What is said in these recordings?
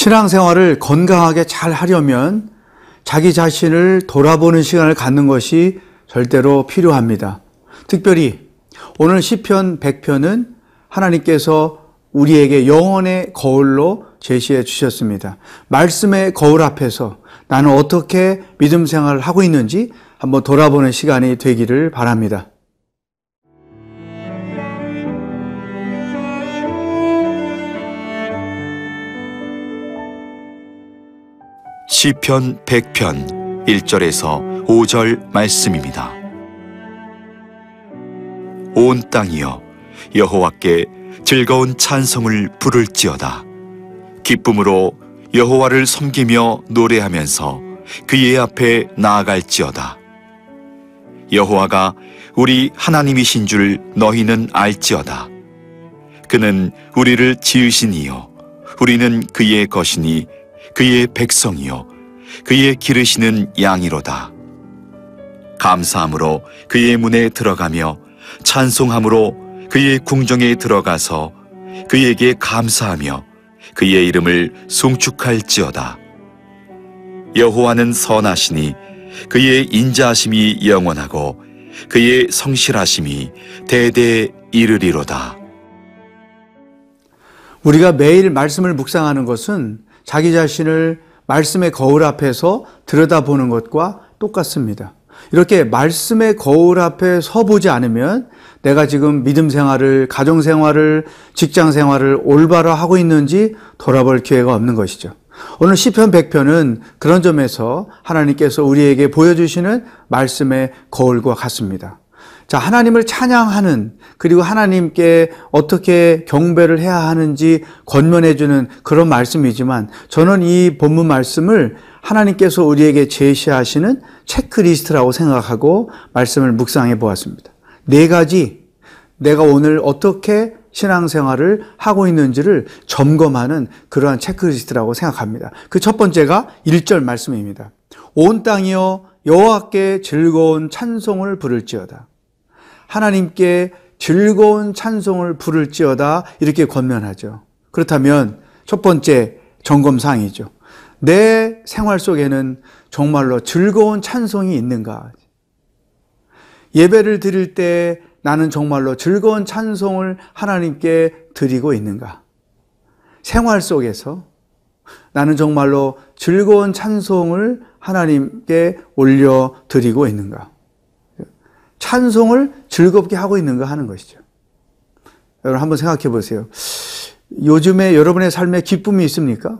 신앙생활을 건강하게 잘 하려면 자기 자신을 돌아보는 시간을 갖는 것이 절대로 필요합니다. 특별히 오늘 시편 100편은 하나님께서 우리에게 영원의 거울로 제시해 주셨습니다. 말씀의 거울 앞에서 나는 어떻게 믿음 생활을 하고 있는지 한번 돌아보는 시간이 되기를 바랍니다. 시편 100편 1절에서 5절 말씀입니다. 온 땅이여 여호와께 즐거운 찬송을 부를지어다. 기쁨으로 여호와를 섬기며 노래하면서 그의 앞에 나아갈지어다. 여호와가 우리 하나님이신 줄 너희는 알지어다. 그는 우리를 지으신 이요 우리는 그의 것이니 그의 백성이요 그의 기르시는 양이로다. 감사함으로 그의 문에 들어가며 찬송함으로 그의 궁정에 들어가서 그에게 감사하며 그의 이름을 송축할지어다. 여호와는 선하시니 그의 인자하심이 영원하고 그의 성실하심이 대대 이르리로다. 우리가 매일 말씀을 묵상하는 것은 자기 자신을 말씀의 거울 앞에서 들여다보는 것과 똑같습니다. 이렇게 말씀의 거울 앞에 서보지 않으면 내가 지금 믿음 생활을, 가정 생활을, 직장 생활을 올바로 하고 있는지 돌아볼 기회가 없는 것이죠. 오늘 시편 100편은 그런 점에서 하나님께서 우리에게 보여주시는 말씀의 거울과 같습니다. 자, 하나님을 찬양하는 그리고 하나님께 어떻게 경배를 해야 하는지 권면해 주는 그런 말씀이지만 저는 이 본문 말씀을 하나님께서 우리에게 제시하시는 체크리스트라고 생각하고 말씀을 묵상해 보았습니다. 네 가지 내가 오늘 어떻게 신앙생활을 하고 있는지를 점검하는 그러한 체크리스트라고 생각합니다. 그 첫 번째가 1절 말씀입니다. 온 땅이여 여호와께 즐거운 찬송을 부를지어다. 하나님께 즐거운 찬송을 부를지어다 이렇게 권면하죠. 그렇다면 첫 번째 점검사항이죠. 내 생활 속에는 정말로 즐거운 찬송이 있는가? 예배를 드릴 때 나는 정말로 즐거운 찬송을 하나님께 드리고 있는가? 생활 속에서 나는 정말로 즐거운 찬송을 하나님께 올려 드리고 있는가? 찬송을 즐겁게 하고 있는가 하는 것이죠. 여러분 한번 생각해 보세요. 요즘에 여러분의 삶에 기쁨이 있습니까?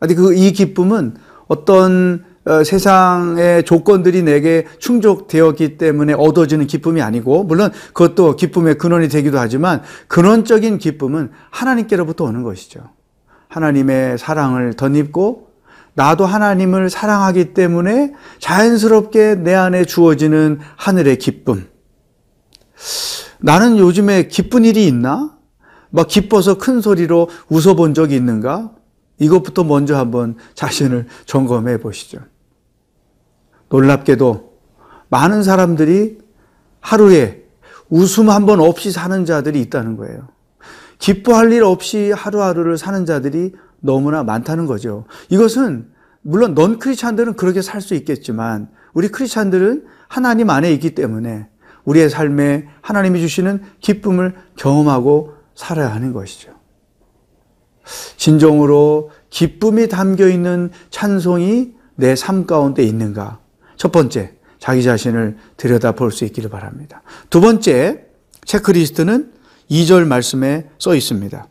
아니 그이 기쁨은 어떤 어, 세상의 조건들이 내게 충족되었기 때문에 얻어지는 기쁨이 아니고 물론 그것도 기쁨의 근원이 되기도 하지만 근원적인 기쁨은 하나님께로부터 오는 것이죠. 하나님의 사랑을 덧입고 나도 하나님을 사랑하기 때문에 자연스럽게 내 안에 주어지는 하늘의 기쁨. 나는 요즘에 기쁜 일이 있나? 막 기뻐서 큰 소리로 웃어본 적이 있는가? 이것부터 먼저 한번 자신을 점검해 보시죠. 놀랍게도 많은 사람들이 하루에 웃음 한 번 없이 사는 자들이 있다는 거예요. 기뻐할 일 없이 하루하루를 사는 자들이 너무나 많다는 거죠. 이것은 물론 넌 크리스찬들은 그렇게 살 수 있겠지만 우리 크리스찬들은 하나님 안에 있기 때문에 우리의 삶에 하나님이 주시는 기쁨을 경험하고 살아야 하는 것이죠. 진정으로 기쁨이 담겨 있는 찬송이 내 삶 가운데 있는가? 첫 번째, 자기 자신을 들여다 볼 수 있기를 바랍니다. 두 번째, 체크리스트는 2절 말씀에 써 있습니다.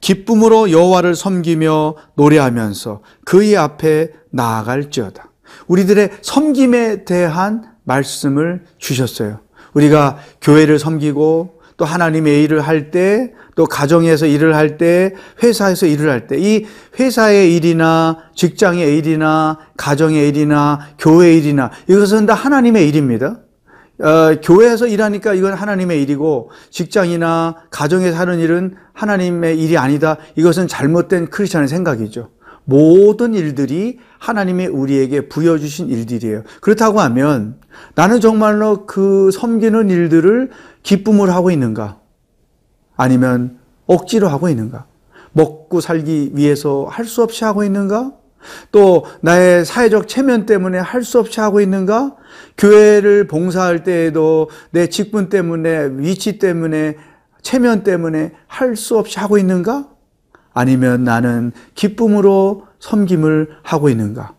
기쁨으로 여호와를 섬기며 노래하면서 그의 앞에 나아갈지어다. 우리들의 섬김에 대한 말씀을 주셨어요. 우리가 교회를 섬기고 또 하나님의 일을 할 때, 또 가정에서 일을 할 때, 회사에서 일을 할 때, 이 회사의 일이나 직장의 일이나 가정의 일이나 교회 일이나 이것은 다 하나님의 일입니다. 어, 교회에서 일하니까 이건 하나님의 일이고 직장이나 가정에서 하는 일은 하나님의 일이 아니다. 이것은 잘못된 크리스천의 생각이죠. 모든 일들이 하나님의 우리에게 부여주신 일들이에요. 그렇다고 하면 나는 정말로 그 섬기는 일들을 기쁨을 하고 있는가? 아니면 억지로 하고 있는가? 먹고 살기 위해서 할 수 없이 하고 있는가? 또 나의 사회적 체면 때문에 할 수 없이 하고 있는가? 교회를 봉사할 때에도 내 직분 때문에 위치 때문에 체면 때문에 할 수 없이 하고 있는가? 아니면 나는 기쁨으로 섬김을 하고 있는가?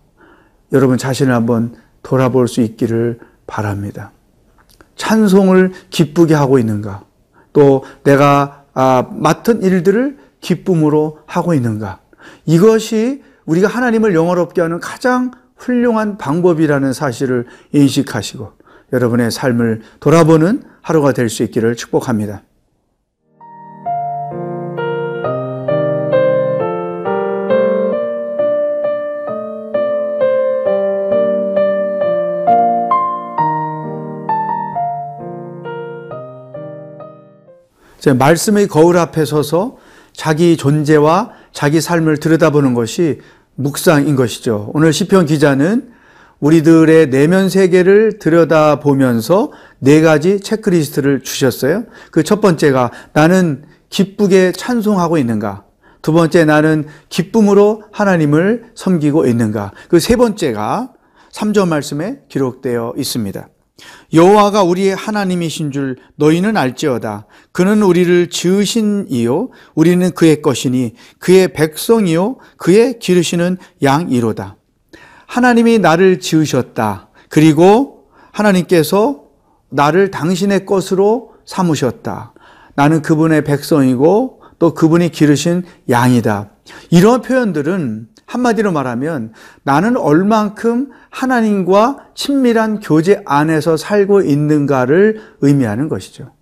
여러분 자신을 한번 돌아볼 수 있기를 바랍니다. 찬송을 기쁘게 하고 있는가? 또 내가 아, 맡은 일들을 기쁨으로 하고 있는가? 이것이 우리가 하나님을 영화롭게 하는 가장 훌륭한 방법이라는 사실을 인식하시고 여러분의 삶을 돌아보는 하루가 될 수 있기를 축복합니다. 말씀의 거울 앞에 서서 자기 존재와 자기 삶을 들여다보는 것이 묵상인 것이죠. 오늘 시편 기자는 우리들의 내면 세계를 들여다보면서 네 가지 체크리스트를 주셨어요. 그 첫 번째가 나는 기쁘게 찬송하고 있는가? 두 번째 나는 기쁨으로 하나님을 섬기고 있는가? 그 세 번째가 3절 말씀에 기록되어 있습니다. 여호와가 우리의 하나님이신 줄 너희는 알지어다. 그는 우리를 지으신 이요 우리는 그의 것이니 그의 백성이요 그의 기르시는 양이로다. 하나님이 나를 지으셨다. 그리고 하나님께서 나를 당신의 것으로 삼으셨다. 나는 그분의 백성이고 또 그분이 기르신 양이다. 이런 표현들은 한마디로 말하면 나는 얼만큼 하나님과 친밀한 교제 안에서 살고 있는가를 의미하는 것이죠.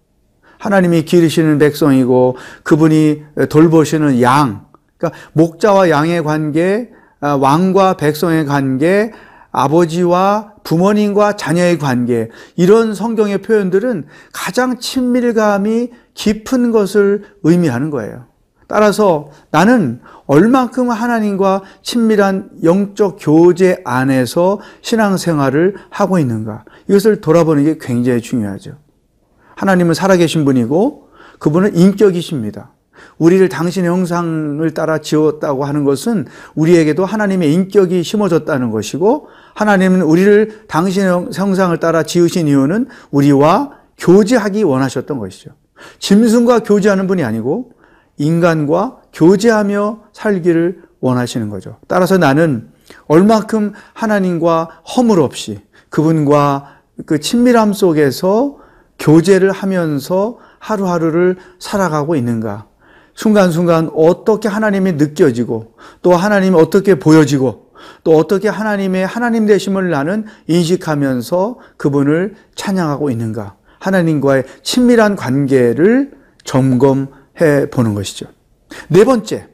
하나님이 기르시는 백성이고 그분이 돌보시는 양, 그러니까 목자와 양의 관계, 아, 왕과 백성의 관계, 아버지와 부모님과 자녀의 관계, 이런 성경의 표현들은 가장 친밀감이 깊은 것을 의미하는 거예요. 따라서 나는 얼만큼 하나님과 친밀한 영적 교제 안에서 신앙생활을 하고 있는가. 이것을 돌아보는 게 굉장히 중요하죠. 하나님은 살아계신 분이고 그분은 인격이십니다. 우리를 당신의 형상을 따라 지었다고 하는 것은 우리에게도 하나님의 인격이 심어졌다는 것이고 하나님은 우리를 당신의 형상을 따라 지으신 이유는 우리와 교제하기 원하셨던 것이죠. 짐승과 교제하는 분이 아니고 인간과 교제하며 살기를 원하시는 거죠. 따라서 나는 얼마큼 하나님과 허물 없이 그분과 그 친밀함 속에서 교제를 하면서 하루하루를 살아가고 있는가. 순간순간 어떻게 하나님이 느껴지고 또 하나님이 어떻게 보여지고 또 어떻게 하나님의 하나님 되심을 나는 인식하면서 그분을 찬양하고 있는가. 하나님과의 친밀한 관계를 점검 해 보는 것이죠. 네 번째,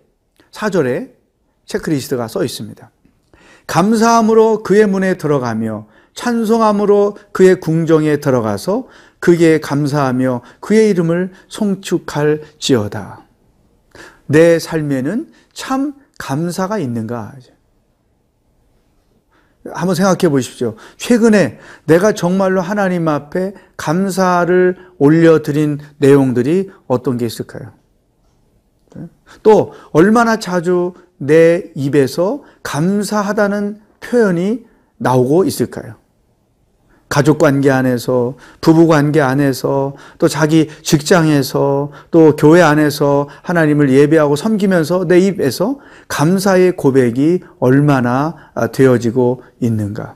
4절에 체크리스트가 써 있습니다. 감사함으로 그의 문에 들어가며 찬송함으로 그의 궁정에 들어가서 그에게 감사하며 그의 이름을 송축할지어다. 내 삶에는 참 감사가 있는가? 한번 생각해 보십시오. 최근에 내가 정말로 하나님 앞에 감사를 올려드린 내용들이 어떤 게 있을까요? 또, 얼마나 자주 내 입에서 감사하다는 표현이 나오고 있을까요? 가족 관계 안에서, 부부 관계 안에서, 또 자기 직장에서, 또 교회 안에서 하나님을 예배하고 섬기면서 내 입에서 감사의 고백이 얼마나 되어지고 있는가.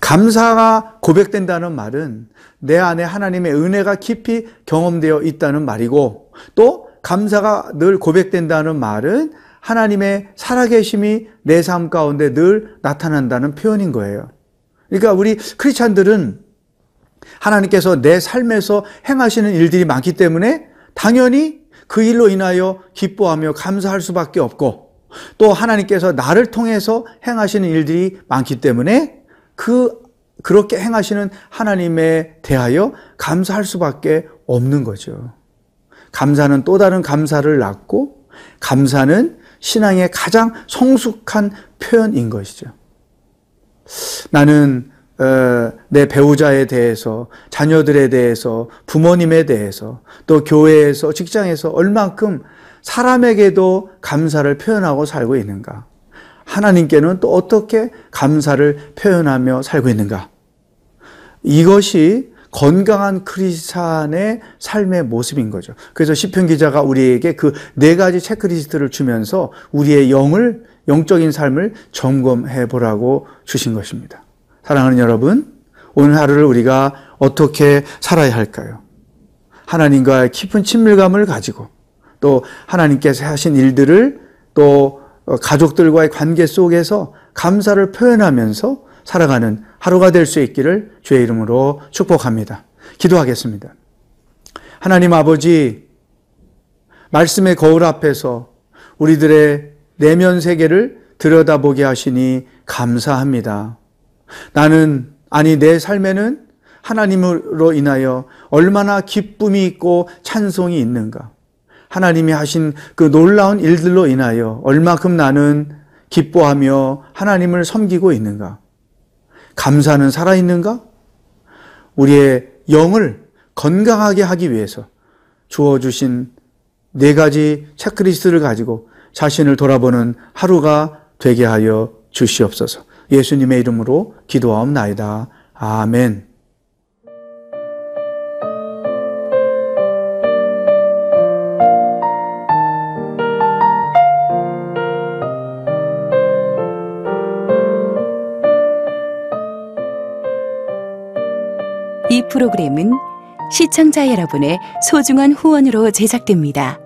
감사가 고백된다는 말은 내 안에 하나님의 은혜가 깊이 경험되어 있다는 말이고 또 감사가 늘 고백된다는 말은 하나님의 살아계심이 내 삶 가운데 늘 나타난다는 표현인 거예요. 그러니까 우리 크리스찬들은 하나님께서 내 삶에서 행하시는 일들이 많기 때문에 당연히 그 일로 인하여 기뻐하며 감사할 수밖에 없고 또 하나님께서 나를 통해서 행하시는 일들이 많기 때문에 그 그렇게 행하시는 하나님에 대하여 감사할 수밖에 없는 거죠. 감사는 또 다른 감사를 낳고 감사는 신앙의 가장 성숙한 표현인 것이죠. 나는 어, 내 배우자에 대해서, 자녀들에 대해서, 부모님에 대해서, 또 교회에서, 직장에서 얼만큼 사람에게도 감사를 표현하고 살고 있는가? 하나님께는 또 어떻게 감사를 표현하며 살고 있는가? 이것이 건강한 크리스찬의 삶의 모습인 거죠. 그래서 시편 기자가 우리에게 그 네 가지 체크리스트를 주면서 우리의 영을 영적인 삶을 점검해 보라고 주신 것입니다. 사랑하는 여러분, 오늘 하루를 우리가 어떻게 살아야 할까요? 하나님과의 깊은 친밀감을 가지고 또 하나님께서 하신 일들을 또 가족들과의 관계 속에서 감사를 표현하면서 살아가는 하루가 될 수 있기를 주의 이름으로 축복합니다. 기도하겠습니다. 하나님 아버지, 말씀의 거울 앞에서 우리들의 내면 세계를 들여다보게 하시니 감사합니다. 나는, 아니, 내 삶에는 하나님으로 인하여 얼마나 기쁨이 있고 찬송이 있는가. 하나님이 하신 그 놀라운 일들로 인하여 얼마큼 나는 기뻐하며 하나님을 섬기고 있는가. 감사는 살아있는가? 우리의 영을 건강하게 하기 위해서 주어주신 네 가지 체크리스트를 가지고 자신을 돌아보는 하루가 되게 하여 주시옵소서. 예수님의 이름으로 기도하옵나이다. 아멘. 이 프로그램은 시청자 여러분의 소중한 후원으로 제작됩니다.